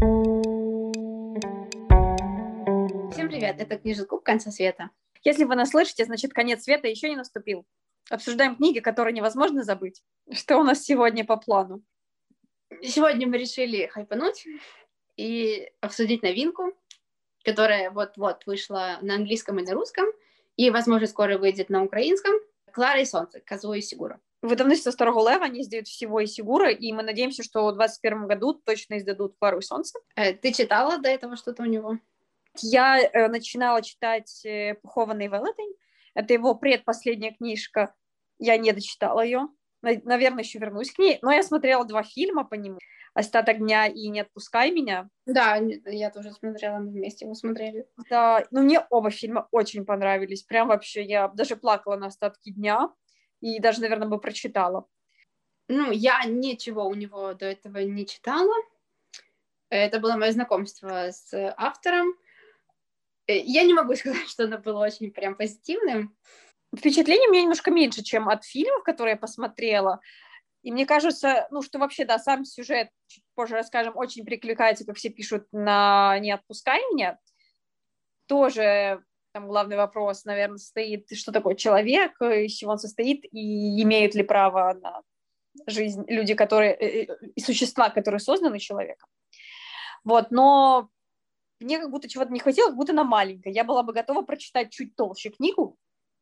Всем привет, это книжный клуб «Конца света». Если вы нас слышите, значит, конец света еще не наступил. Обсуждаем книги, которые невозможно забыть. Что у нас сегодня по плану? Сегодня мы решили хайпануть и обсудить новинку, которая вот-вот вышла на английском и на русском, и, возможно, скоро выйдет на украинском. «Клара и солнце» Казуо Сигура. Видавництво Старого Лева, они издают всего и Сигура, и мы надеемся, что в 2021 году точно издадут «Клару и солнце». Э, ты читала до этого что-то у него? Я э, начинала читать э, «Похованный велетень». Это его предпоследняя книжка. Я не дочитала ее. Наверное, еще вернусь к ней. Но я смотрела два фильма по нему. «Остаток дня» и «Не отпускай меня». Да, я тоже смотрела, мы вместе его смотрели. Да, ну мне оба фильма очень понравились. Прям вообще, я даже плакала на «Остатки дня» и даже, наверное, бы прочитала. Ну, я ничего у него до этого не читала. Это было мое знакомство с автором. Э, я не могу сказать, что оно было очень прям позитивным. Впечатление у меня немножко меньше, чем от фильмов, которые я посмотрела. И мне кажется, ну, что вообще, да, сам сюжет, чуть позже расскажем, очень прикликается, как все пишут, на «Не отпускай меня». Тоже там главный вопрос, наверное, стоит, что такое человек, из чего он состоит, и имеют ли право на жизнь люди, которые, э, э, и существа, которые созданы человеком. Вот, но мне как будто чего-то не хватило, как будто она маленькая. Я была бы готова прочитать чуть толще книгу,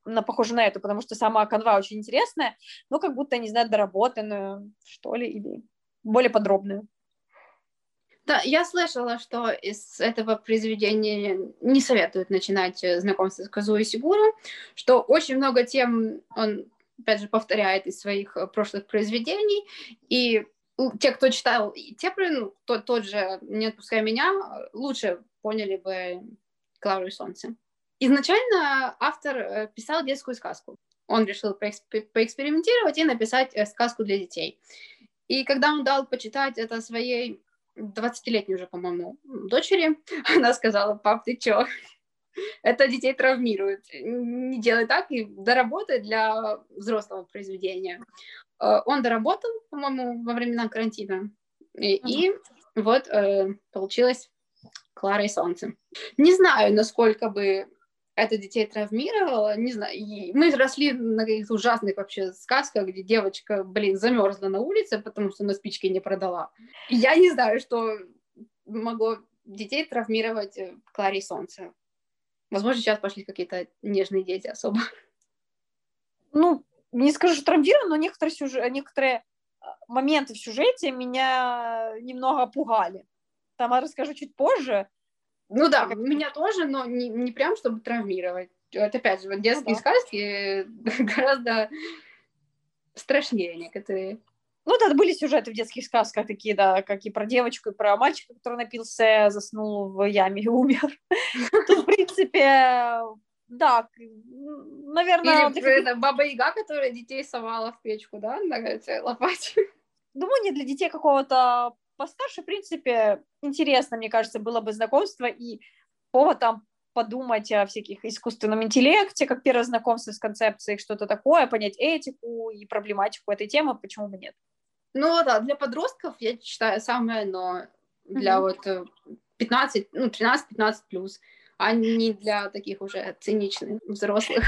на похожу на эту, потому что сама канва очень интересная, но как будто, не знаю, доработанную, что ли, или более подробную. Да, я слышала, что из этого произведения не советуют начинать э, знакомство с Казуи Сигуру, что очень много тем он, опять же, повторяет из своих э, прошлых произведений, и те, кто читал те, ну, тот, тот же «Не отпускай меня», лучше поняли бы «Клару и солнце». Изначально автор э, писал детскую сказку. Он решил поэкспериментировать и написать э, сказку для детей. И когда он дал почитать это своей 20-летней уже, по-моему, дочери, она сказала, пап, ты чё? Это детей травмирует. Не делай так и доработай для взрослого произведения. Э, он доработал, по-моему, во времена карантина. И, и вот э, получилось Клара и Солнце. Не знаю, насколько бы это детей травмировало, не знаю, и мы росли на каких-то ужасных вообще сказках, где девочка, блин, замерзла на улице, потому что на спички не продала. Я не знаю, что могло детей травмировать э, Кларе Солнце. Возможно, сейчас пошли какие-то нежные дети особо. Ну, не скажу, что травмирован, но некоторые, сюжет, некоторые а, моменты в сюжете меня немного пугали. Там я расскажу чуть позже, ну да, как... меня тоже, но не, не прям, чтобы травмировать. Это опять же, вот детские да. сказки гораздо страшнее некоторые. Ну да, были сюжеты в детских сказках такие, да, как и про девочку, и про мальчика, который напился, заснул в яме и умер. Тут, в принципе, да, наверное... Или это Баба Яга, которая детей совала в печку, да, на этой лопате. Думаю, не для детей какого-то постарше, в принципе, интересно, мне кажется, было бы знакомство и повод там подумать о всяких искусственном интеллекте, как первое знакомство с концепцией, что-то такое, понять этику и проблематику этой темы, почему бы нет. Ну да, для подростков, я считаю, самое но для mm-hmm. вот 15, э, ну, 13-15 плюс, а не для таких уже циничных взрослых.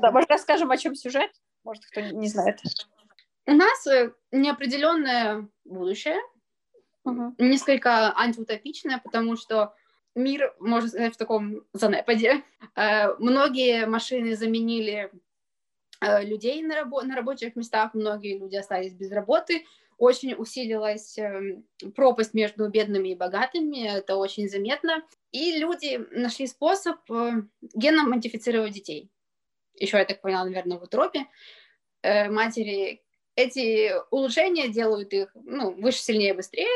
Да, может, расскажем, о чем сюжет? Может, кто не знает. У нас э, неопределенное будущее, угу. несколько антиутопичное, потому что мир, можно сказать, в таком занепаде. Э, многие машины заменили э, людей на, рабо- на рабочих местах, многие люди остались без работы, очень усилилась пропасть между бедными и богатыми, это очень заметно. И люди нашли способ геном модифицировать детей. Еще, я так поняла, наверное, в утропе. Матери эти улучшения делают их ну, выше, сильнее, быстрее,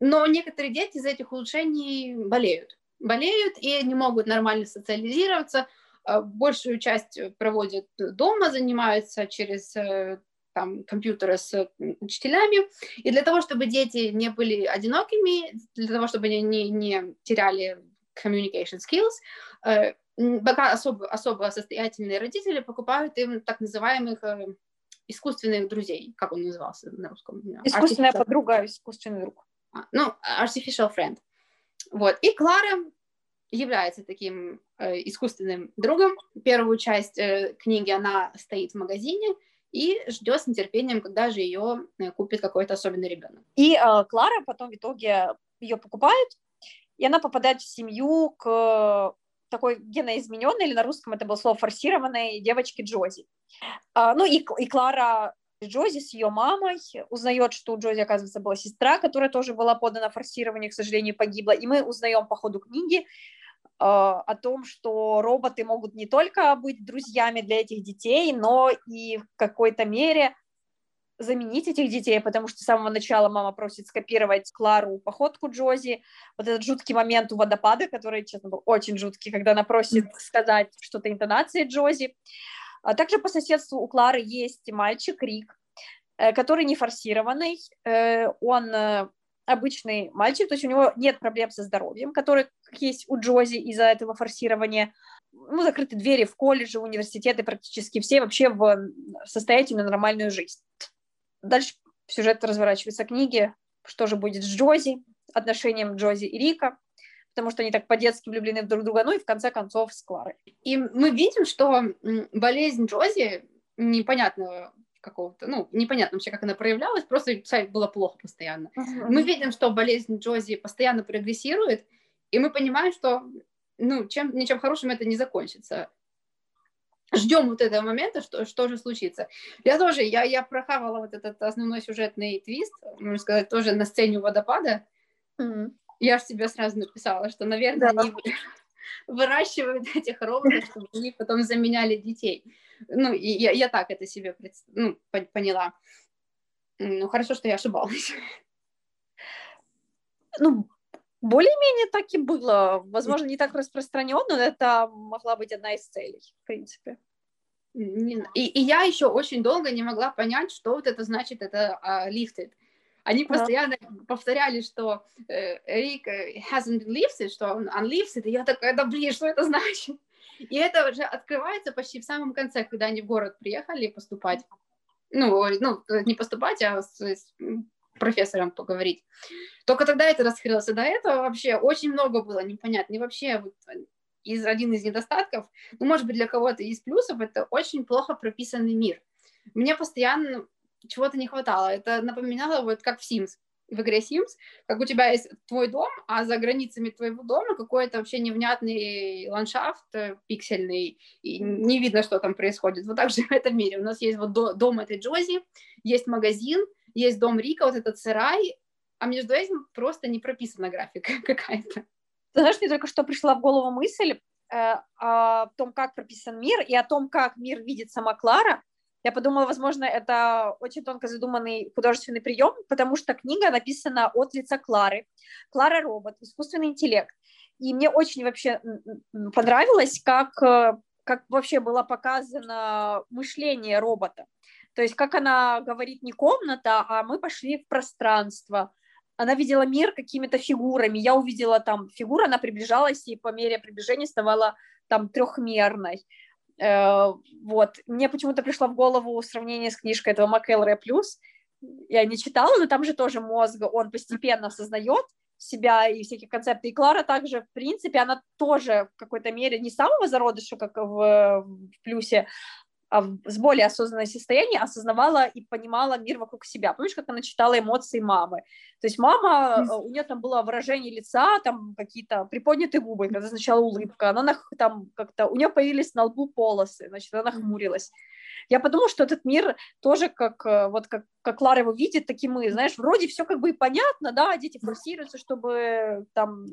но некоторые дети из этих улучшений болеют. Болеют и не могут нормально социализироваться, а, большую часть проводят дома, занимаются через э, там, компьютеры с учителями. И для того, чтобы дети не были одинокими, для того, чтобы они не, не теряли communication skills, э, пока особо, особо состоятельные родители покупают им так называемых э, искусственных друзей, как он назывался на русском? Искусственная artificial... подруга, искусственный друг. А, ну, artificial friend. Вот, и Клара является таким э, искусственным другом. Первую часть э, книги она стоит в магазине и ждет с нетерпением, когда же ее э, купит какой-то особенный ребенок. И э, Клара потом в итоге ее покупает, и она попадает в семью к такой геноизмененной, или на русском это было слово форсированной девочки Джози. А, ну и, и Клара Джози с ее мамой узнает, что у Джози, оказывается, была сестра, которая тоже была подана форсированию, к сожалению, погибла. И мы узнаем по ходу книги э, о том, что роботы могут не только быть друзьями для этих детей, но и в какой-то мере заменить этих детей, потому что с самого начала мама просит скопировать Клару походку Джози, вот этот жуткий момент у водопада, который, честно, был очень жуткий, когда она просит сказать что-то интонации Джози. А также по соседству у Клары есть мальчик Рик, э, который не форсированный, э, он э, обычный мальчик, то есть у него нет проблем со здоровьем, которые есть у Джози из-за этого форсирования. Ну, закрыты двери в колледже, университеты практически все вообще в состоятельную нормальную жизнь. Дальше сюжет разворачивается книги, что же будет с Джози, отношением Джози и Рика, потому что они так по-детски влюблены в друг друга, ну и в конце концов с Кларой. И мы видим, что болезнь Джози непонятного какого-то, ну, непонятно вообще, как она проявлялась, просто было плохо постоянно. Uh-huh. Мы видим, что болезнь Джози постоянно прогрессирует, и мы понимаем, что, ну, чем, ничем хорошим это не закончится ждем вот этого момента, что, что же случится. Я тоже, я, я прохавала вот этот основной сюжетный твист, можно сказать, тоже на сцене водопада. Mm-hmm. Я же себе сразу написала, что, наверное, да. они выращивают этих роботов, чтобы они потом заменяли детей. Ну, и я, я так это себе пред... ну, поняла. Ну, хорошо, что я ошибалась. Ну, более-менее так и было. Возможно, не так распространенно, но это могла быть одна из целей, в принципе. И, и я еще очень долго не могла понять, что вот это значит, это uh, lifted. Они постоянно yeah. повторяли, что э, Рик э, hasn't been lifted, что он unlifted, и я такая, да блин, что это значит? И это уже открывается почти в самом конце, когда они в город приехали поступать. Ну, ну не поступать, а профессором поговорить. Только тогда это раскрылось. До этого вообще очень много было непонятно. И вообще вот, из, один из недостатков, ну, может быть, для кого-то из плюсов, это очень плохо прописанный мир. Мне постоянно чего-то не хватало. Это напоминало вот как в Sims, в игре Sims, как у тебя есть твой дом, а за границами твоего дома какой-то вообще невнятный ландшафт э, пиксельный, и не видно, что там происходит. Вот так же в этом мире. У нас есть вот дом этой Джози, есть магазин, есть дом Рика, вот этот сарай, а между этим просто не прописана графика какая-то. Ты знаешь, мне только что пришла в голову мысль э, о том, как прописан мир, и о том, как мир видит сама Клара. Я подумала, возможно, это очень тонко задуманный художественный прием, потому что книга написана от лица Клары. Клара робот, искусственный интеллект. И мне очень вообще понравилось, как, э, как вообще было показано мышление робота. То есть как она говорит не комната, а мы пошли в пространство. Она видела мир какими-то фигурами. Я увидела там фигуру, она приближалась, и по мере приближения ставала там трехмерной. Э, вот. Мне почему-то пришло в голову сравнение с книжкой этого Макэлре Плюс. Я не читала, но там же тоже мозг, он постепенно осознает себя и всякие концепты. И Клара также, в принципе, она тоже в какой-то мере не самого зародыша, как в, в плюсе, с более осознанное состояние осознавала и понимала мир вокруг себя. Помнишь, как она читала эмоции мамы? То есть мама, э, у нее там было выражение лица, там какие-то приподнятые губы, когда сначала улыбка, она там как-то, у нее появились на лбу полосы, значит, она хмурилась. Я подумала, что этот мир тоже как, э, вот как, как Лара его видит, так и мы, знаешь, вроде все как бы и понятно, да, дети форсируются, чтобы там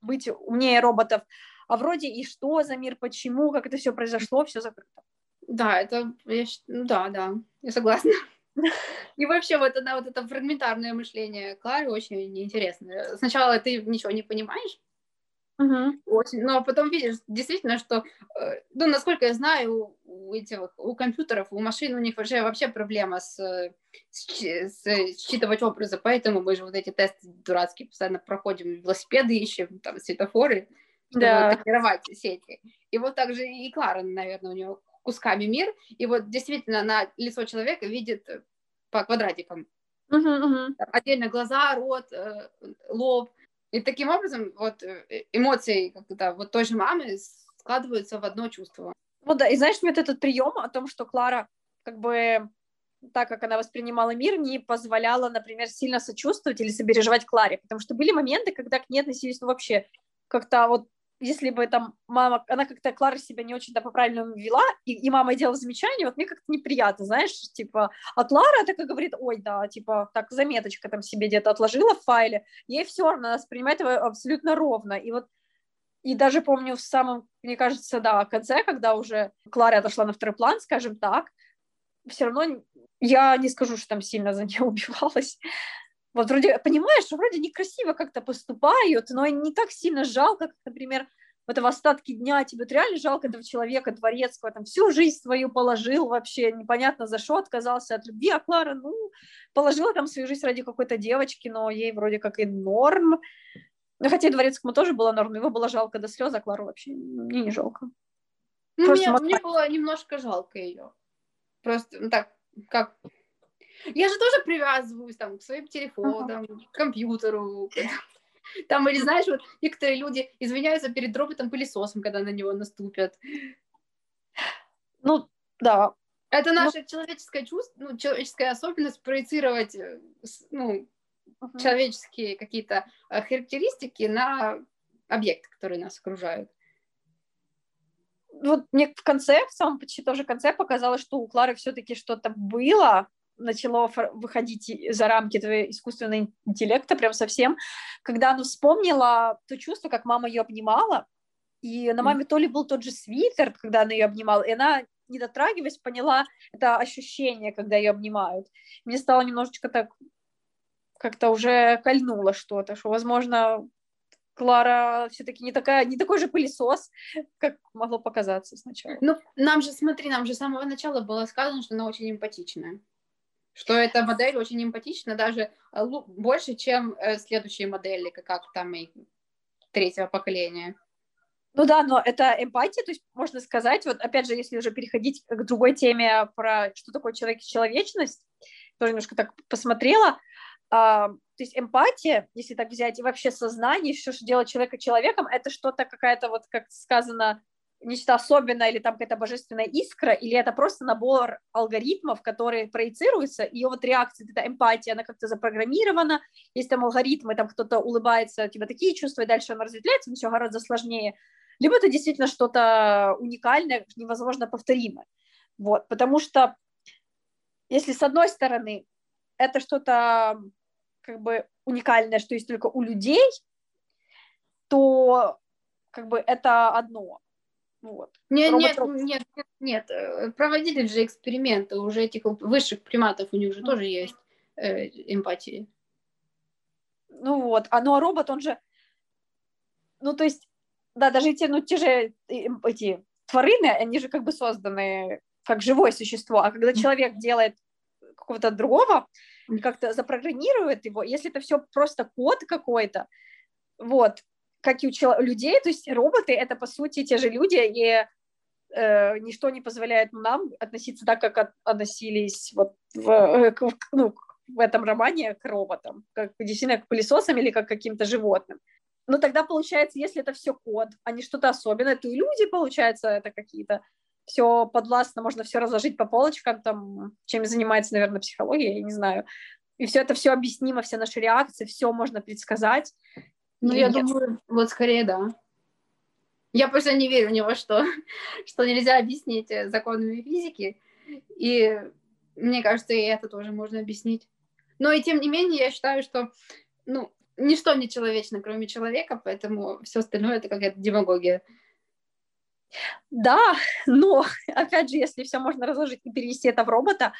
быть умнее роботов, а вроде и что за мир, почему, как это все произошло, все закрыто. Да, это, я, ну да, да, я согласна. И вообще вот это, вот это фрагментарное мышление Клары очень интересно. Сначала ты ничего не понимаешь, Uh-huh. Очень, но потом видишь действительно, что, э, ну, насколько я знаю, у этих, у компьютеров, у машин у них вообще, вообще проблема с, с, с считывать образы, поэтому мы же вот эти тесты дурацкие постоянно проходим, велосипеды ищем, там, светофоры, чтобы да. тренировать сети. И вот так же и Клара, наверное, у нее кусками мир, и вот действительно на лицо человека видит по квадратикам. Uh-huh, uh-huh. Отдельно глаза, рот, э, лоб. И таким образом вот э, эмоции как-то вот той же мамы складываются в одно чувство. Ну да, и знаешь, вот этот прием о том, что Клара как бы так как она воспринимала мир, не позволяла, например, сильно сочувствовать или сопереживать Кларе, потому что были моменты, когда к ней относились ну, вообще как-то вот если бы там мама, она как-то Клара себя не очень-то по-правильному вела, и, и мама делала замечания, вот мне как-то неприятно, знаешь, типа, а Клара такая говорит, ой, да, типа, так, заметочка там себе где-то отложила в файле, ей все равно, она воспринимает его абсолютно ровно, и вот и даже помню в самом, мне кажется, да, конце, когда уже Клара отошла на второй план, скажем так, все равно я не скажу, что там сильно за нее убивалась. Вот вроде, понимаешь, вроде некрасиво как-то поступают, но не так сильно жалко, как, например, в этом остатки дня, тебе вот реально жалко этого человека, дворецкого, там всю жизнь свою положил вообще, непонятно за что, отказался от любви, а Клара, ну, положила там свою жизнь ради какой-то девочки, но ей вроде как и норм. Ну, хотя и дворецкому тоже было норм, его было жалко до слез, а Клару вообще мне не жалко. Ну, мне, мне было немножко жалко ее. Просто, ну, так, как я же тоже привязываюсь там к своим телефонам, uh-huh. к компьютеру. Там, или знаешь, вот некоторые люди извиняются перед роботом-пылесосом, когда на него наступят. Ну, да. Это наша ну... человеческое чувство, ну, человеческая особенность проецировать, э, ну, uh-huh. человеческие какие-то э, характеристики на объекты, которые нас окружают. Вот мне в конце, в самом почти тоже конце показалось, что у Клары все-таки что-то было, начало выходить за рамки твоего искусственного интеллекта прям совсем, когда она вспомнила то чувство, как мама ее обнимала, и на маме то ли был тот же свитер, когда она ее обнимала, и она, не дотрагиваясь, поняла это ощущение, когда ее обнимают. Мне стало немножечко так, как-то уже кольнуло что-то, что, возможно, Клара все-таки не такая, не такой же пылесос, как могло показаться сначала. Ну, нам же, смотри, нам же с самого начала было сказано, что она очень эмпатичная что эта модель очень эмпатична, даже э, больше, чем э, следующие модели, как там и третьего поколения. Ну да, но это эмпатия, то есть можно сказать, вот опять же, если уже переходить к другой теме про что такое человек и человечность, тоже немножко так посмотрела, а, то есть эмпатия, если так взять, и вообще сознание, все, что делает человека человеком, это что-то какая-то, вот как сказано, нечто особенное или там какая-то божественная искра, или это просто набор алгоритмов, которые проецируются, ее вот реакция, эта эмпатия, она как-то запрограммирована, есть там алгоритмы, там кто-то улыбается, тебя такие чувства, и дальше она разветвляется, но все гораздо сложнее. Либо это действительно что-то уникальное, невозможно повторимое. Вот, потому что если с одной стороны это что-то как бы уникальное, что есть только у людей, то как бы это одно. Вот. Нет, нет, нет, нет, нет, э, проводили же эксперименты, уже этих высших приматов, у них же mm. тоже есть э, эмпатия. Ну вот, а ну а робот, он же, ну то есть, да, даже те, ну те же э, эти тварины, они же как бы созданы как живое существо, а когда человек делает какого-то другого, как-то запрограммирует его, если это все просто код какой-то, вот, как и у людей, то есть роботы — это, по сути, те же люди, и э, ничто не позволяет нам относиться так, как от, относились вот в, э, к, ну, в этом романе к роботам, как действительно к пылесосам или как каким-то животным. Но тогда получается, если это все код, а не что-то особенное, то и люди, получается, это какие-то все подвластно, можно все разложить по полочкам, там, чем занимается, наверное, психология, я не знаю. И все это все объяснимо, все наши реакции, все можно предсказать. Ну, я нет? думаю, вот скорее да. Я просто не верю в него, что, что нельзя объяснить э, законами физики. И мне кажется, и это тоже можно объяснить. Но и тем не менее, я считаю, что ну, ничто не человечно, кроме человека, поэтому все остальное это какая-то демагогия. Да, но опять же, если все можно разложить и перевести это в робота,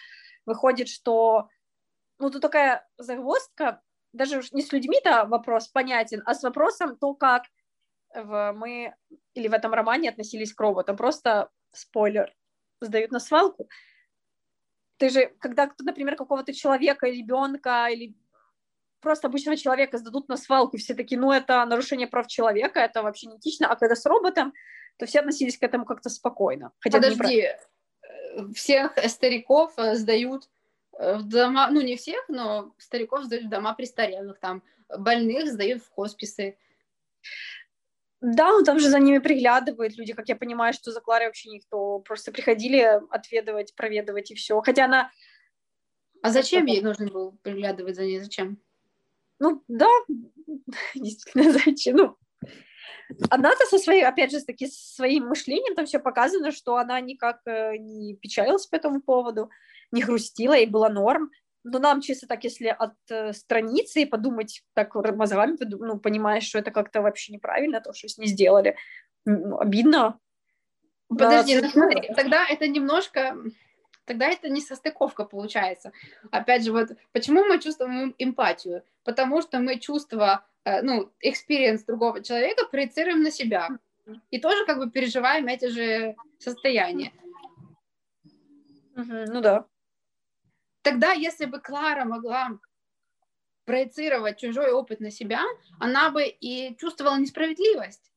выходит, что ну тут такая загвоздка, даже не с людьми-то вопрос понятен, а с вопросом то, как мы или в этом романе относились к роботам. Просто спойлер, сдают на свалку. Ты же, когда, например, какого-то человека, ребенка или просто обычного человека сдадут на свалку, все такие, ну, это нарушение прав человека, это вообще не этично, а когда с роботом, то все относились к этому как-то спокойно. Хотя Подожди, всех стариков э, сдают в дома, ну не всех, но стариков сдают в дома престарелых, там больных сдают в хосписы. Да, ну там же за ними приглядывают люди, как я понимаю, что за Кларой вообще никто. Просто приходили отведывать, проведывать и все. Хотя она... А зачем ей нужно было приглядывать за ней? Зачем? Ну, да, действительно, зачем? Ну, она-то со своей, опять же, таки своим мышлением там все показано, что она никак э, не печалилась по этому поводу, не грустила, ей было норм. Но нам чисто так, если от э, страницы и подумать так мозгами, ну, понимаешь, что это как-то вообще неправильно, то, что с ней сделали. Ну, обидно. Подожди, да, ну, смотри, тогда это немножко тогда это не состыковка получается. Опять же, вот почему мы чувствуем эмпатию? Потому что мы чувства, э, ну, experience другого человека проецируем на себя. И тоже как бы переживаем эти же состояния. Угу, ну да. Тогда, если бы Клара могла проецировать чужой опыт на себя, она бы и чувствовала несправедливость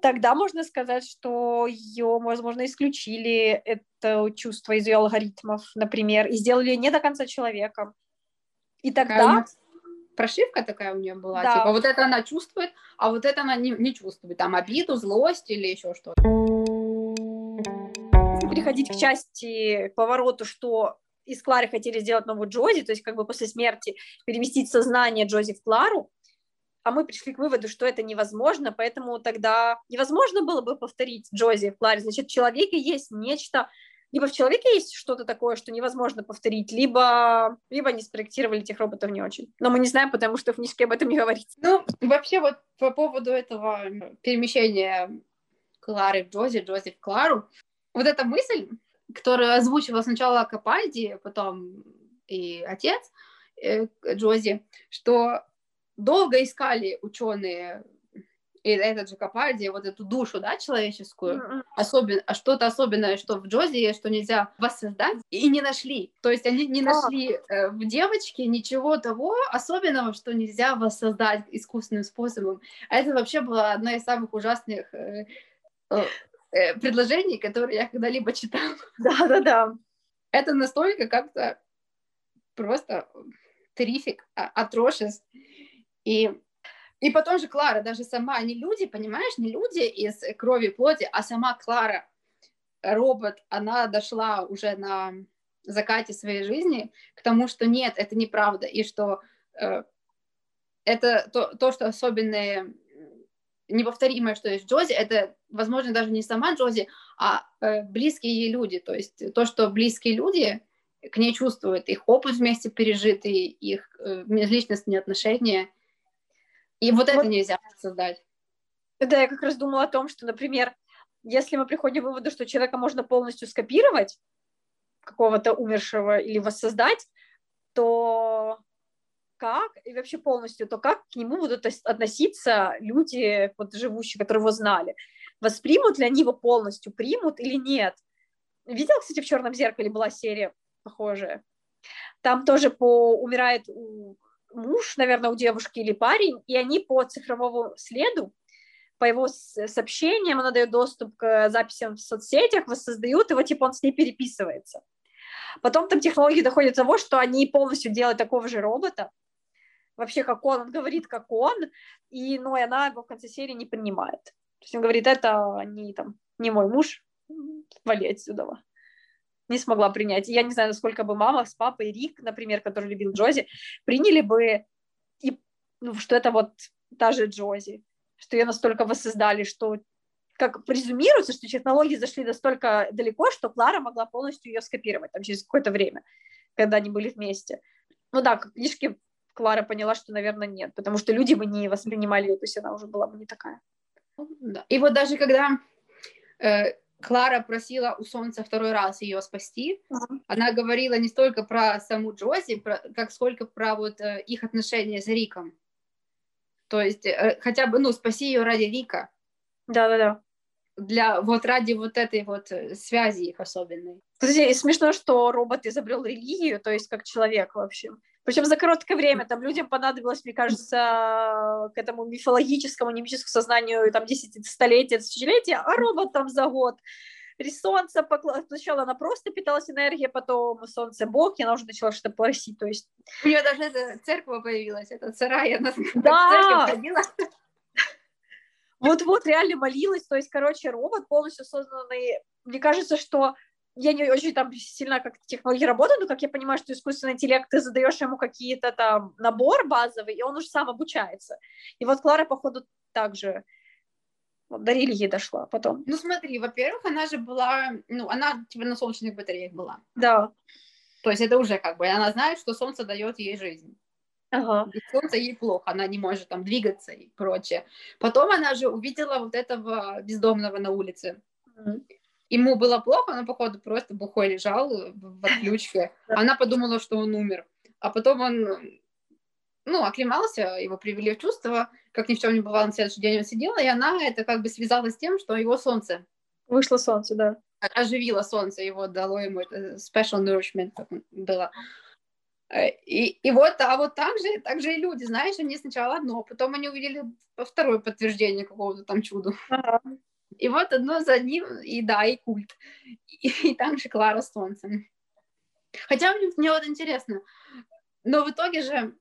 тогда можно сказать, что ее, возможно, исключили это чувство из ее алгоритмов, например, и сделали ее не до конца человеком. И тогда... Прошивка такая у нее была, да. типа вот это она чувствует, а вот это она не, не чувствует, там обиду, злость или еще что-то. Переходить к части, к повороту, что из Клары хотели сделать новую Джози, то есть как бы после смерти переместить сознание Джози в Клару, а мы пришли к выводу, что это невозможно, поэтому тогда невозможно было бы повторить Джози в Кларе. Значит, в человеке есть нечто, либо в человеке есть что-то такое, что невозможно повторить, либо, либо они спроектировали этих роботов не очень. Но мы не знаем, потому что в книжке об этом не говорится. Ну, вообще вот по поводу этого перемещения Клары в Джози, Джози в Клару, вот эта мысль, которую озвучивал сначала Капальди, потом и отец э, Джози, что долго искали ученые и этот же Капальди, вот эту душу, да, человеческую, mm-hmm. особенно, а что-то особенное, что в Джози что нельзя воссоздать, и не нашли. То есть они не нашли э, в девочке ничего того особенного, что нельзя воссоздать искусственным способом. А это вообще была одна из самых ужасных э, э предложений, которые я когда-либо читала. Да-да-да. Это настолько как-то просто терифик, атрошес. И, и потом же Клара, даже сама, не люди, понимаешь, не люди из крови и плоти, а сама Клара, робот, она дошла уже на закате своей жизни к тому, что нет, это неправда, и что э, это то, то, что особенное, неповторимое, что есть Джози, это, возможно, даже не сама Джози, а э, близкие ей люди, то есть то, что близкие люди к ней чувствуют, их опыт вместе пережитый, их э, межличностные отношения, и вот, вот. это нельзя создать. Да, я как раз думала о том, что, например, если мы приходим к выводу, что человека можно полностью скопировать, какого-то умершего или воссоздать, то как, и вообще полностью, то как к нему будут относиться люди, вот живущие, которые его знали? Воспримут ли они его полностью, примут или нет? Видел, кстати, в «Черном зеркале» была серия похожая. Там тоже по умирает муж, наверное, у девушки или парень, и они по цифровому следу, по его сообщениям, она дает доступ к записям в соцсетях, воссоздают его, типа он с ней переписывается. Потом там технологии доходят до того, что они полностью делают такого же робота, вообще как он, он говорит как он, и, ну, и она его в конце серии не принимает. То есть он говорит, это не, там, не мой муж, вали отсюда не смогла принять. Я не знаю, насколько бы мама с папой, Рик, например, который любил Джози, приняли бы, и, ну, что это вот та же Джози, что ее настолько воссоздали, что как презюмируется, что технологии зашли настолько далеко, что Клара могла полностью ее скопировать там, через какое-то время, когда они были вместе. Ну да, книжки Клара поняла, что, наверное, нет, потому что люди бы не воспринимали ее, то есть она уже была бы не такая. Да. И вот даже когда э, Клара просила у Солнца второй раз ее спасти. Uh-huh. Она говорила не столько про саму Джози, про, как сколько про вот э, их отношения с Риком. То есть э, хотя бы, ну, спаси ее ради Рика. Да-да-да. Для вот ради вот этой вот э, связи их особенной. Кстати, смешно, что робот изобрел религию, то есть как человек вообще. Причем за короткое время там людям понадобилось, мне кажется, к этому мифологическому, немическому сознанию там 10 столетия, тысячелетия, а робот там за год солнце, покла... сначала она просто питалась энергией, потом солнце бог, и она уже начала что-то просить, то есть... У нее даже эта церковь появилась, это сарай, она да! в ходила. Вот-вот реально молилась, то есть, короче, робот полностью созданный, мне кажется, что я не очень там сильно как технологии работаю, но как я понимаю, что искусственный интеллект, ты задаешь ему какие-то там набор базовый, и он уже сам обучается. И вот Клара, походу, также вот, до религии дошла потом. Ну смотри, во-первых, она же была, ну, она типа на солнечных батареях была. Да. То есть это уже как бы, она знает, что солнце дает ей жизнь. Ага. Без солнца ей плохо, она не может там двигаться и прочее. Потом она же увидела вот этого бездомного на улице. Мгм. Ему было плохо, он, походу, просто бухой лежал в отключке. Она подумала, что он умер. А потом он, ну, оклемался, его привели в чувство, как ни в чем не бывало, на следующий день он сидел, и она это как бы связала с тем, что его солнце Вышло солнце, да. оживило солнце, его дало ему это special nourishment было. Э, И, и вот, а вот так же, так же и люди, знаешь, они сначала одно, потом они увидели второе подтверждение какого-то там чуда. Ага. И вот одно за одним, и да, и культ. И, и там же Клара с солнцем. Хотя мне, мне вот интересно, но в итоге же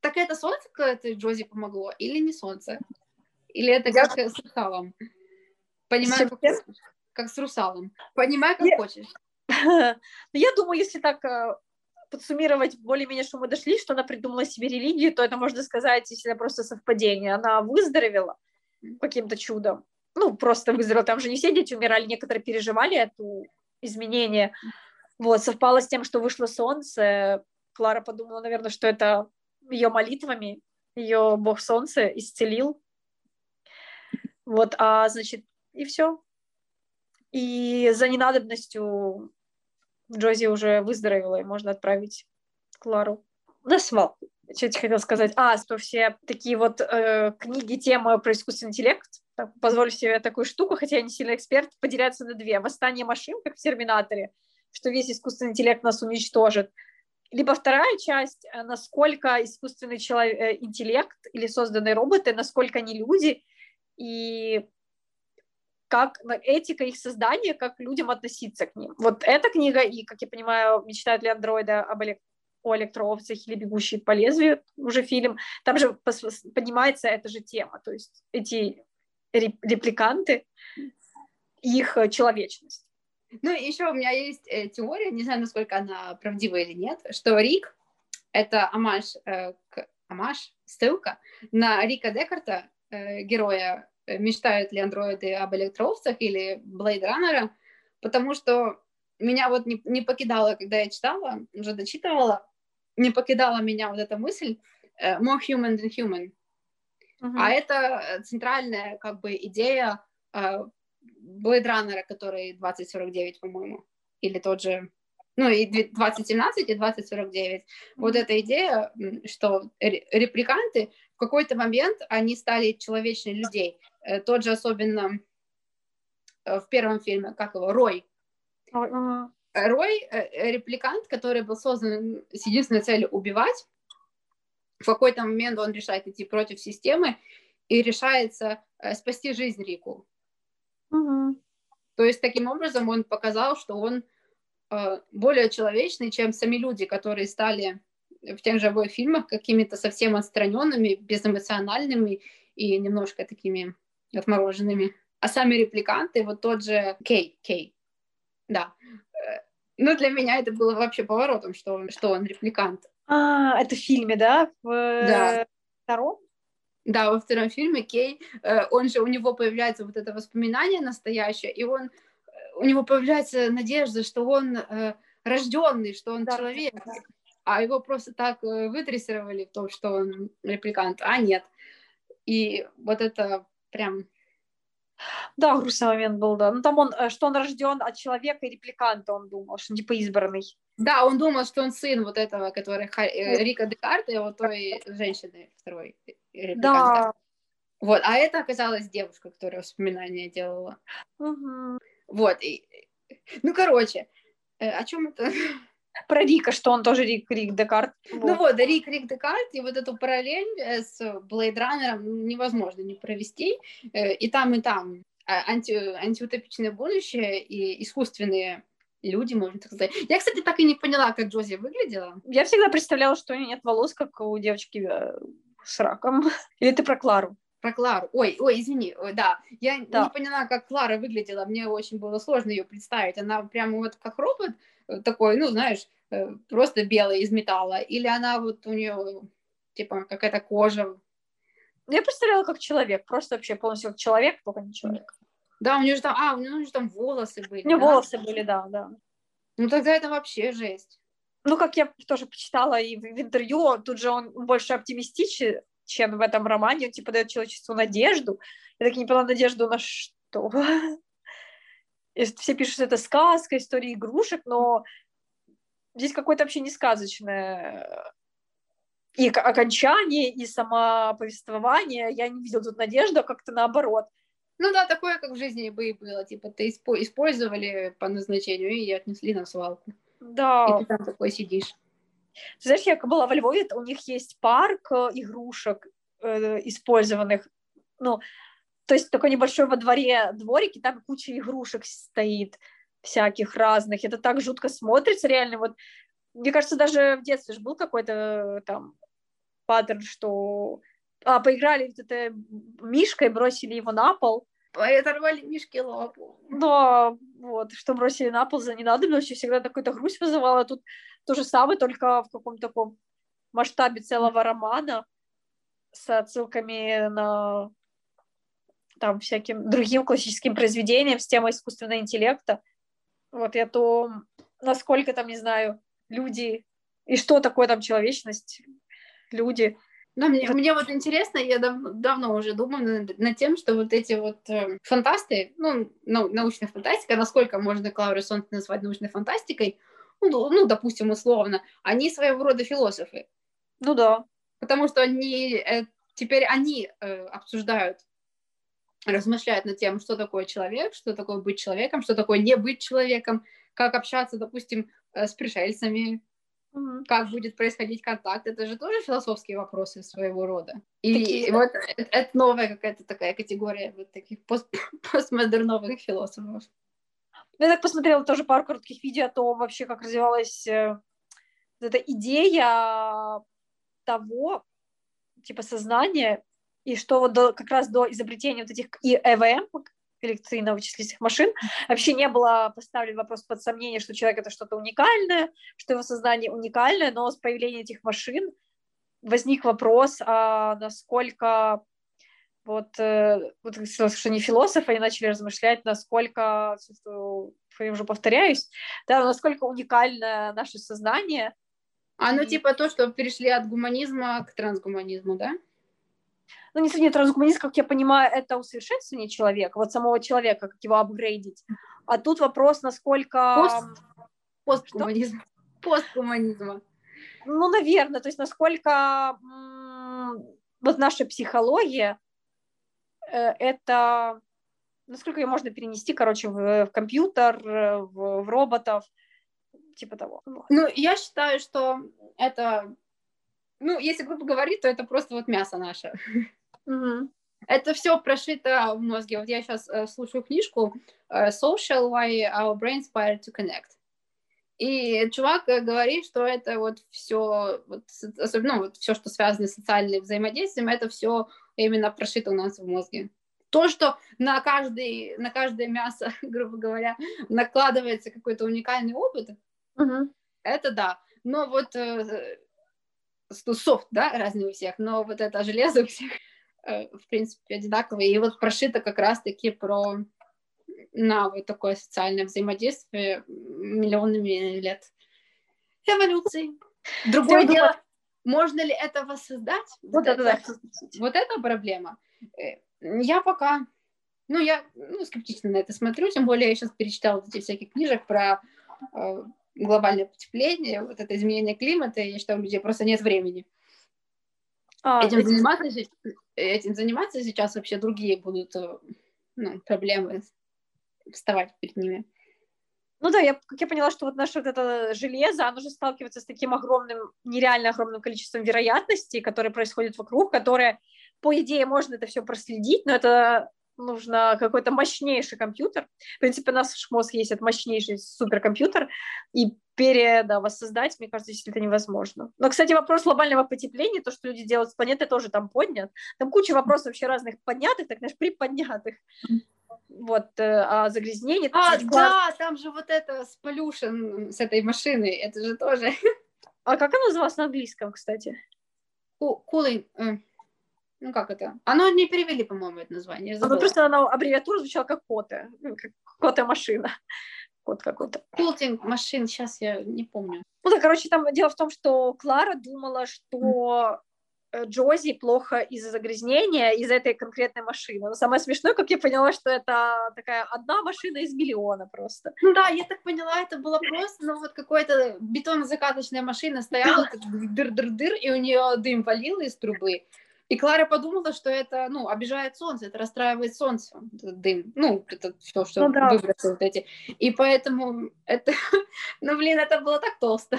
так это солнце какое-то Джози помогло или не солнце? Или это как с русалом? Понимаю, как, как с русалом. Понимаю, как Я- хочешь. Но я думаю, если так э, подсуммировать более-менее, что мы дошли, что она придумала себе религию, то это можно сказать, если это просто совпадение. Она выздоровела каким-то чудом. Ну, просто выздоровела. Там же не все дети умирали, некоторые переживали это изменение. Вот, совпало с тем, что вышло солнце. Клара подумала, наверное, что это ее молитвами, ее бог солнца исцелил. Вот, а значит, и все. И за ненадобностью Джози уже выздоровела, и можно отправить Клару на свалку. Что я хотела сказать? А, что все такие вот э, книги, темы про искусственный интеллект, так, позволю себе такую штуку, хотя я не сильно эксперт, поделяются на две. Восстание машин, как в Терминаторе, что весь искусственный интеллект нас уничтожит. Либо вторая часть, э, насколько искусственный человек, э, интеллект или созданные роботы, насколько они люди, и как этика их создания, как людям относиться к ним. Вот эта книга, и, как я понимаю, мечтают ли андроиды об элек- о электроовцах или бегущие по лезвию, уже фильм, там же поднимается эта же тема, то есть эти реп- репликанты, их э, человечность. Ну, еще у меня есть э, теория, не знаю, насколько она правдива или нет, что Рик — это амаш, э, к, амаш, ссылка на Рика Декарта, э, героя э, «Мечтают ли андроиды об электроовцах» или «Блейдраннера», потому что меня вот не, не покидала, когда я читала, уже дочитывала, не покидала меня вот эта мысль э, «more human than human». А это э, центральная как бы идея э, Blade Runner, который 2049, по-моему, или тот же, ну и две- 2017 и 2049. Вот эта идея, что ре- репликанты в какой-то момент они стали человечнее людей. Тот же особенно в первом фильме, как его, Рой. Ой, ага. Рой э, репликант, который был создан с единственной целью убивать. В какой-то момент он решает идти против системы и решается э, спасти жизнь Рику. Мгм. То есть таким образом он показал, что он э, более человечный, чем сами люди, которые стали в тех же обоих фильмах какими-то совсем отстраненными, безэмоциональными и немножко такими отмороженными. А сами репликанты, вот тот же Кей, Кей, да. Э, Ну, для меня это было вообще поворотом, что он, что он репликант. А, это в фильме, да? В э, Да. втором? Да, во втором фильме Кей, э, он же, у него появляется вот это воспоминание настоящее, и он, э, у него появляется надежда, что он э, рожденный, что он Да, человек, да. а его просто так э, выдрессировали в том, что он репликант, а нет. И вот это прям... Да, грустный момент был, да. Ну, там он, э, что он рожден от человека и репликанта, он думал, что он типа избранный. Да, он думал, что он сын вот этого, который э, Рика Декарта, и вот той женщины второй э, репликанта. Да. Вот, а это оказалась девушка, которая воспоминания делала. Мгм. Вот, и... ну, короче, о чем это? Про Рика, что он тоже Рик, Рик Декарт. Ну вот, Рик, Рик Декарт, и вот эту параллель э, с Blade Runner невозможно не провести, э, и там, и там. а, анти, антиутопичное будущее и искусственные люди, можно так сказать. Я, кстати, так и не поняла, как Джози выглядела. Я всегда представляла, что у нее нет волос, как у девочки э, с раком. Или ты про Клару? Про Клару. Ой, ой, извини, ой, да. Я да. не поняла, как Клара выглядела. Мне очень было сложно ее представить. Она прямо вот как робот э, такой, ну, знаешь, э, просто белая из металла. Или она вот у нее типа какая-то кожа. Я представляла как человек, просто вообще полностью как человек, только не человек. Да, у нее же там, а, у нее же там волосы были. У нее да? волосы были, да, да. Ну тогда это вообще жесть. Ну, как я тоже почитала и в, в интервью, тут же он больше оптимистичен, чем в этом романе, он типа дает человечеству надежду. Я так не поняла, надежду на что? Все пишут, что это сказка, история игрушек, но здесь какое-то вообще не сказочное и окончание, и самоповествование. Я не видела тут надежды, а как-то наоборот. Ну да, такое, как в жизни бы и было. Типа, ты использовали по назначению и отнесли на свалку. Да. И ты там такой сидишь. Ты знаешь, я была во Львове, у них есть парк э, игрушек э, использованных. Ну, то есть такой небольшой во дворе дворик, и там куча игрушек стоит всяких разных. Это так жутко смотрится, реально. Вот, мне кажется, даже в детстве же был какой-то э, там паттерн, что а, поиграли вот это мишкой, бросили его на пол. Оторвали мишки лапу. Да, вот, что бросили на пол за ненадобностью, всегда какой-то грусть вызывало. Тут то же самое, только в каком-то таком масштабе целого романа с отсылками на там всяким другим классическим произведениям с темой искусственного интеллекта. Вот и о том, насколько там, не знаю, люди и что такое там человечность, люди да, мне, мне вот интересно, я дав, давно уже думаю над, над тем, что вот эти вот э, фантасты, ну, ну, научная фантастика, насколько можно Клауру Сонт назвать научной фантастикой, ну, ну, допустим, условно, они своего рода философы. Ну да. Потому что они, э, теперь они э, обсуждают, размышляют над тем, что такое человек, что такое быть человеком, что такое не быть человеком, как общаться, допустим, э, с пришельцами, Угу. Как будет происходить контакт, это же тоже философские вопросы своего рода. И Такие, вот да. это, это новая какая-то такая категория вот таких пост постмодерновых философов. Я так посмотрела тоже пару коротких видео о том вообще, как развивалась э, эта идея того, типа сознания, и что вот до, как раз до изобретения вот этих ЭВМ, электронно-вычислительных машин, вообще не было поставлен вопрос под сомнение, что человек это что-то уникальное, что его сознание уникальное, но с появлением этих машин возник вопрос, а насколько вот, э, вот что не философы, они начали размышлять, насколько, я уже повторяюсь, да, насколько уникально наше сознание. А ну типа то, что перешли от гуманизма к трансгуманизму, да? ну, не совсем трансгуманизм, как я понимаю, это усовершенствование человека, вот самого человека, как его апгрейдить. А тут вопрос, насколько... Пост... Постгуманизм. Постгуманизма. Ну, наверное, то есть насколько вот наша психология это насколько ее можно перенести, короче, в, в компьютер, в, в роботов, типа того. Ну, я считаю, что это, ну, если грубо говорить, то это просто вот мясо наше. Угу. Это все прошито в мозге. Вот я сейчас э, слушаю книжку э, Social Why Our Brains Fire to Connect. И чувак э, говорит, что это вот все, вот, особенно ну, вот все, что связано с социальным взаимодействием, это все именно прошито у нас в мозге. То, что на, каждый, на каждое мясо, грубо говоря, накладывается какой-то уникальный опыт, угу. это да. Но вот э, софт, да, разный у всех, но вот это железо у всех Э, в принципе, одинаковые. И вот прошито как раз-таки про на вот такое социальное взаимодействие миллионами лет эволюции. Другое дело, можно ли это воссоздать? Вот, вот это, это, вот это проблема. Э, я пока, ну, я ну, скептично на это смотрю, тем более я сейчас перечитала эти всякие книжек про э, глобальное потепление, вот это изменение климата, и я считаю, у людей просто нет времени. А, этим, эти... заниматься, этим заниматься сейчас вообще другие будут э, ну, проблемы вставать перед ними. Ну да, я, как я поняла, что вот наше вот это железо, оно же сталкивается с таким огромным, нереально огромным количеством вероятностей, которые происходят вокруг, которые, по идее, можно это все проследить, но это нужно какой-то мощнейший компьютер. В принципе, наш мозг есть это мощнейший суперкомпьютер, и перевоссоздать, мне кажется, действительно невозможно. Но, кстати, вопрос глобального потепления, то, что люди делают с планеты, тоже там поднят. Там куча вопросов вообще разных поднятых, так знаешь, приподнятых. Вот, э, а загрязнение... А, да, там же вот это с pollution, с этой машиной, это же тоже... А как оно называлось на английском, кстати? Cooling, э, ну как это? Оно не перевели, по-моему, это название. Оно просто оно, аббревиатура звучала как кота, ну, как кота машина. Кот какой-то. Култинг машин, сейчас я не помню. Ну да, короче, там дело в том, что Клара думала, что э, Джози плохо из-за загрязнения, из-за этой конкретной машины. Но самое смешное, как я поняла, что это такая одна машина из миллиона просто. Ну да, я так поняла, это было просто, ну вот какая-то бетонозакаточная машина стояла, дыр-дыр-дыр, и у нее дым валил из трубы. И Клара подумала, что это, ну, обижает солнце, это расстраивает солнце, этот дым, ну, это все, что ну, да. выбросы вот эти. И поэтому это, ну, блин, это было так толсто.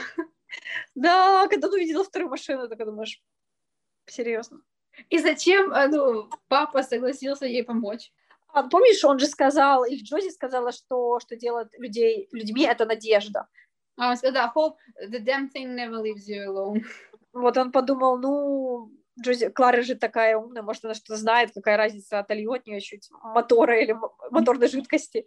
Да, когда ты увидела вторую машину, так думаешь, серьезно. И зачем, э, ну, папа согласился ей помочь? А, помнишь, он же сказал, или Джози сказала, что, что делает людей, людьми это надежда. А он сказал, hope the damn thing never leaves you alone. Вот он подумал, ну, Джози, Клара же такая умная, может, она что-то знает, какая разница, отольет нее чуть мотора или моторной жидкости.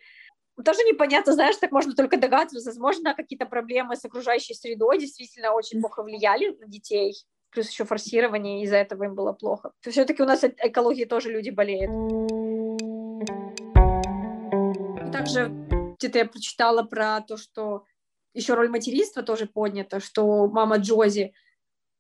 Тоже непонятно, знаешь, так можно только догадываться. Возможно, какие-то проблемы с окружающей средой действительно очень плохо влияли на детей. Плюс еще форсирование, из-за этого им было плохо. Все-таки у нас от экологии тоже люди болеют. Также где-то я прочитала про то, что еще роль материнства тоже поднята, что мама Джози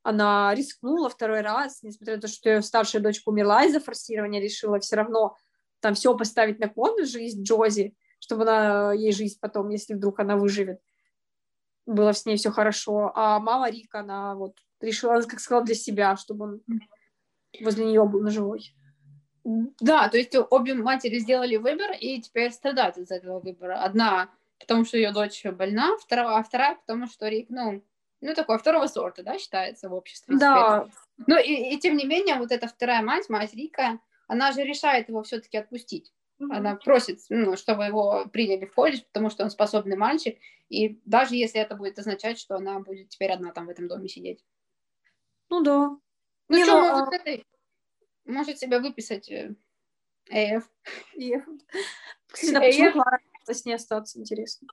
она рискнула второй раз, несмотря на то, что ее старшая дочка умерла из-за форсирования, решила все равно там все поставить на кон, жизнь Джози, чтобы она, ей жизнь потом, если вдруг она выживет, было с ней все хорошо. А мама Рика, она вот решила, как сказала, для себя, чтобы он возле нее был на живой. Да, то есть обе матери сделали выбор и теперь страдают из этого выбора. Одна, потому что ее дочь больна, вторая, а вторая, потому что Рик, ну, ну, такое второго сорта, да, считается в обществе. Да. Теперь. Ну, и, и тем не менее, вот эта вторая мать, мать Рика, она же решает его все-таки отпустить. Mm-hmm. Она просит, ну, чтобы его приняли в колледж, потому что он способный мальчик, и даже если это будет означать, что она будет теперь одна там в этом доме сидеть. Ну да. Ну не, что, ну, может, а... это... может себя выписать ЭФ. ЭФ. Кстати, да, почему Клара с ней остаться, интересно?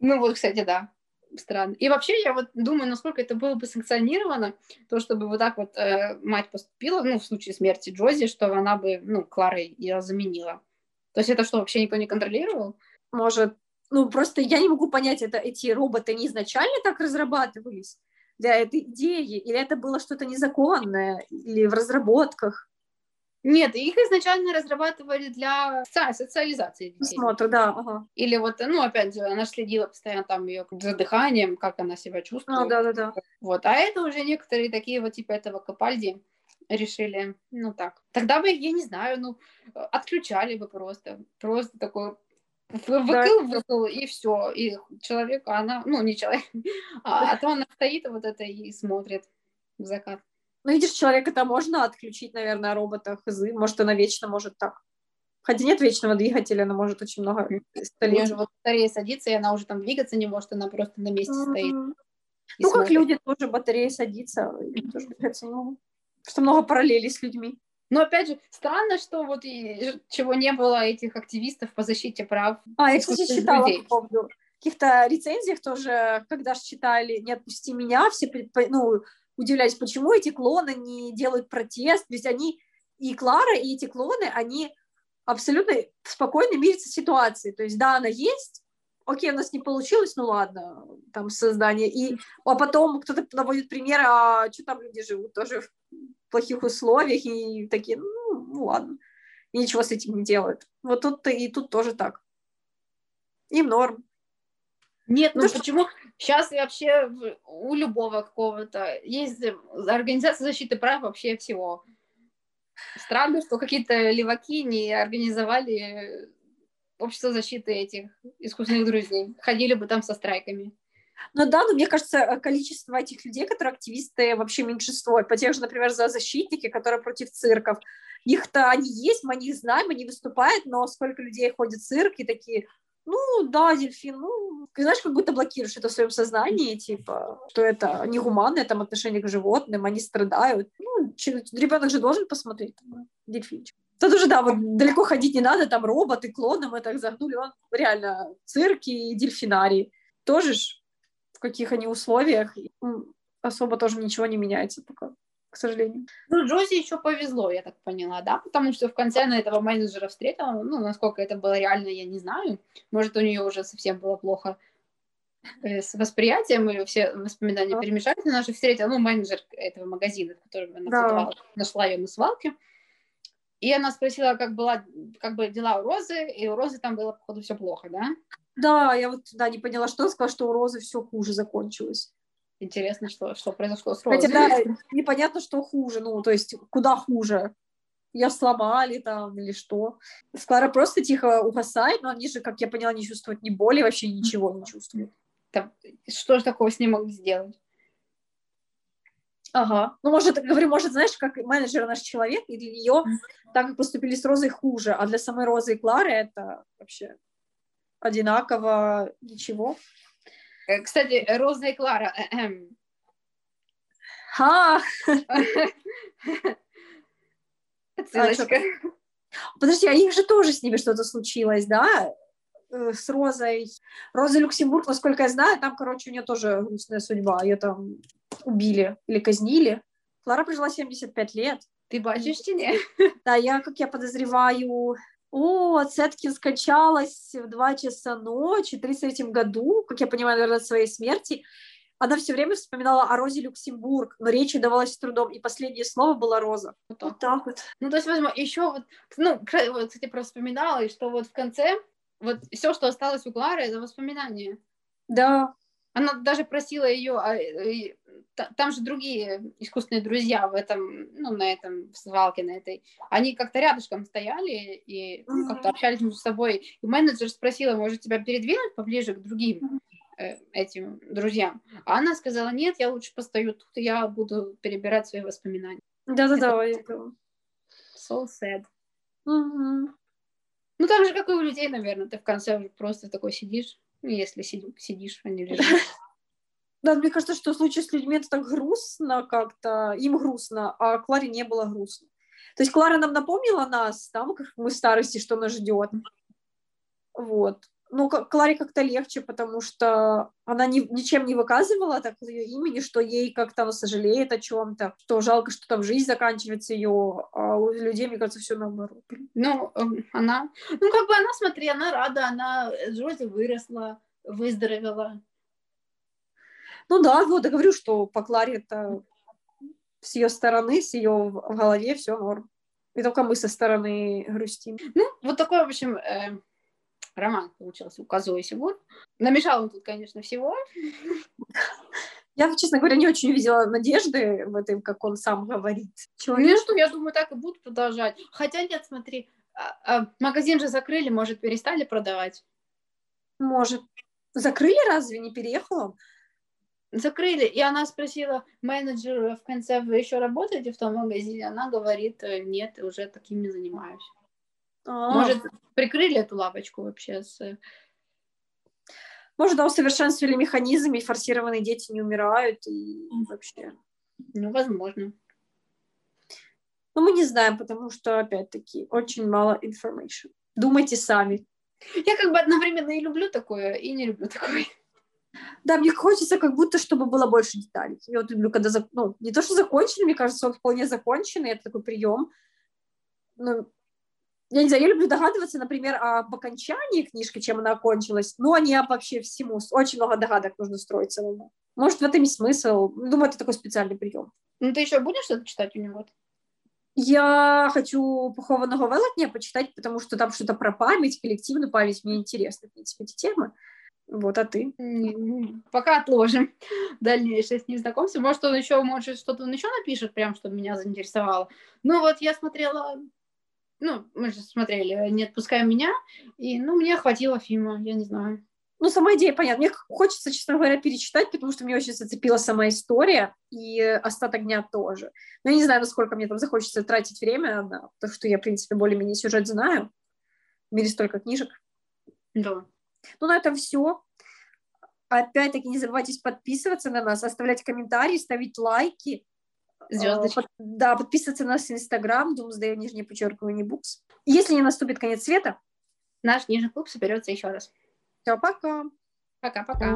Ну вот, кстати, да странно. И вообще, я вот думаю, насколько это было бы санкционировано, то, чтобы вот так вот э, мать поступила, ну, в случае смерти Джози, что она бы, ну, Кларой ее заменила. То есть это что, вообще никто не контролировал? Может, ну, просто я не могу понять, это эти роботы не изначально так разрабатывались для этой идеи, или это было что-то незаконное, или в разработках? Нет, их изначально разрабатывали для социализации детей. Смотр, да. Ага. Или вот, ну, опять же, она следила постоянно там ее за дыханием, как она себя чувствует. А, да, да, да. Вот, а это уже некоторые такие вот типа этого Капальди решили, ну так. Тогда бы, я не знаю, ну, отключали бы просто. Просто такой выкл, выкл, и все. И человек, она, ну, не человек, а, а то она стоит вот это и смотрит в закат. Ну, видишь, человека это можно отключить, наверное, робота хз. Может, она вечно может так. Хотя нет вечного двигателя, она может очень много столетий. вот батарея садится, и она уже там двигаться не может, она просто на месте mm-hmm. стоит. Ну, смотрит. как люди тоже батареи садится, тоже двигаться много. Что много параллелей с людьми. Но опять же, странно, что вот и, чего не было этих активистов по защите прав. А, я, кстати, читала, помню, в каких-то рецензиях тоже, когда же читали «Не отпусти меня», все, ну, удивляюсь, почему эти клоны не делают протест, ведь они, и Клара, и эти клоны, они абсолютно спокойно мирятся с ситуацией, то есть да, она есть, окей, у нас не получилось, ну ладно, там создание, и, а потом кто-то наводит пример, а что там люди живут, тоже в плохих условиях, и такие, ну, ну ладно, и ничего с этим не делают. Вот тут и тут тоже так. Им норм. Нет, ну, ну почему? Сейчас вообще у любого какого-то есть организация защиты прав вообще всего. Странно, что какие-то леваки не организовали общество защиты этих искусственных друзей. Ходили бы там со страйками. Ну да, но мне кажется, э, количество этих людей, которые активисты, вообще меньшинство. По тех же, например, за защитники, которые против цирков. Их-то они есть, мы них знаем, они выступают, но сколько людей ходят в цирк и такие, ну, да, дельфин, ну, знаешь, как будто блокируешь это в своем сознании, типа, что это негуманное там отношение к животным, они страдают. Ну, ребенок же должен посмотреть там, дельфинчик. Тут уже, да, вот далеко ходить не надо, там роботы, клоны мы так загнули, он реально цирки и дельфинарий. Тоже ж в каких они условиях, особо тоже ничего не меняется пока к сожалению. Ну, Джози еще повезло, я так поняла, да, потому что в конце она этого менеджера встретила, ну, насколько это было реально, я не знаю, может, у нее уже совсем было плохо э, с восприятием, или все воспоминания перемешались, она же встретила, ну, менеджер этого магазина, в котором она да. нашла ее на свалке, и она спросила, как была, как бы дела у Розы, и у Розы там было, походу, все плохо, да? Да, я вот, да, не поняла, что сказала, что у Розы все хуже закончилось. Интересно, что, что произошло с Розой. Хотя, да, непонятно, что хуже, ну, то есть, куда хуже. Ее сломали там или что. Клара просто тихо угасает, но они же, как я поняла, не чувствуют ни боли, вообще ничего не чувствуют. Там, что же такого с ней могут сделать? Ага. Ну, может, говорю, может, знаешь, как менеджер наш человек, и для нее так как поступили с Розой хуже, а для самой Розы и Клары это вообще одинаково ничего. Э, кстати, Роза и Клара. Ха! Отсылочка. Подожди, а их же тоже с ними что-то случилось, да? Э, с Розой. Роза Люксембург, насколько я знаю, там, короче, у нее тоже грустная судьба. Ее там убили или казнили. Клара прожила 75 лет. Ты бачишь, чи? Да, я, как я подозреваю, о, Цеткин скончалась в 2 часа ночи в 1933 году, как я понимаю, наверное, от своей смерти. Она все время вспоминала о Розе Люксембург, но речь давалась с трудом, и последнее слово было Роза. Вот так вот. Так вот. Ну, то есть, возможно, еще вот, ну, кстати, просто вспоминала, и что вот в конце, вот все, что осталось у Клары, это воспоминания. Да. Она даже просила ее, там же другие искусственные друзья в этом, ну, на этом свалке, на этой, они как-то рядышком стояли и ну, как-то общались между собой. И менеджер спросила, может, тебя передвинуть поближе к другим э, этим друзьям? А она сказала, нет, я лучше постою тут, я буду перебирать свои воспоминания. Да-да-да. So sad. Угу. Ну, так же, как и у людей, наверное, ты в конце просто такой сидишь, ну, если сидишь, а не лежишь. Да, мне кажется, что в случае с людьми это так грустно как-то, им грустно, а Кларе не было грустно. То есть Клара нам напомнила нас, там, как мы старости, что нас ждет. Вот. Ну, Кларе как-то легче, потому что она ни, ничем не выказывала так ее имени, что ей как-то она сожалеет о чем-то, что жалко, что там жизнь заканчивается ее, а у людей, мне кажется, все наоборот. Ну, эм, она, ну, как бы она, смотри, она рада, она, Джози выросла, выздоровела, ну да, вот я говорю, что по Кларе это с ее стороны, с ее в голове все норм. И только мы со стороны грустим. Ну, вот такой, в общем, э, роман получился у Козо и Сигур. Намешал он тут, конечно, всего. Я, честно говоря, не очень видела надежды в этом, как он сам говорит. Человек. Ну что, я думаю, так и будут продолжать. Хотя нет, смотри, а, а, магазин же закрыли, может, перестали продавать? Может. Закрыли разве? Не переехала? Закрыли. И она спросила менеджера в конце, вы еще работаете в том магазине? Она говорит, «Э, нет, уже таким не занимаюсь. А-а-а. Может, прикрыли эту лавочку вообще с... Может, да, усовершенствовали механизм, и форсированные дети не умирают, и вообще... Ну, возможно. Но мы не знаем, потому что, опять-таки, очень мало информации. Думайте сами. Я как бы одновременно и люблю такое, и не люблю такое. Да, мне хочется как будто, чтобы было больше деталей. Я вот люблю, когда, ну, не то, что закончили, мне кажется, он вполне законченный, это такой прием. Ну, я не знаю, я люблю догадываться, например, об окончании книжки, чем она окончилась, но не об вообще всему. Очень много догадок нужно строить самому. Может, в этом и смысл. Думаю, это такой специальный прием. Ну, ты еще будешь что-то читать у него? Я хочу похованного Велотня почитать, потому что там что-то про память, коллективную память. Мне интересны, в принципе, эти темы. Вот, а ты? Пока отложим дальнейшее с ним знакомство. Может, он еще, может, что-то он еще напишет, прям, чтобы меня заинтересовало. Ну, вот я смотрела, ну, мы же смотрели «Не отпускай меня», и, ну, мне хватило фильма, я не знаю. ну, сама идея понятна. Мне хочется, честно говоря, перечитать, потому что мне очень зацепила сама история, и остаток дня тоже. Но я не знаю, насколько мне там захочется тратить время на то, что я, в принципе, более-менее сюжет знаю. В мире столько книжек. Да. Ну, на этом все. Опять-таки, не забывайте подписываться на нас, оставлять комментарии, ставить лайки. Звездочки. Под, да, подписываться на нас в Инстаграм, Думсдей, нижнее подчеркивание, Букс. Если не наступит конец света, наш нижний клуб соберется еще раз. Все, пока. Пока-пока.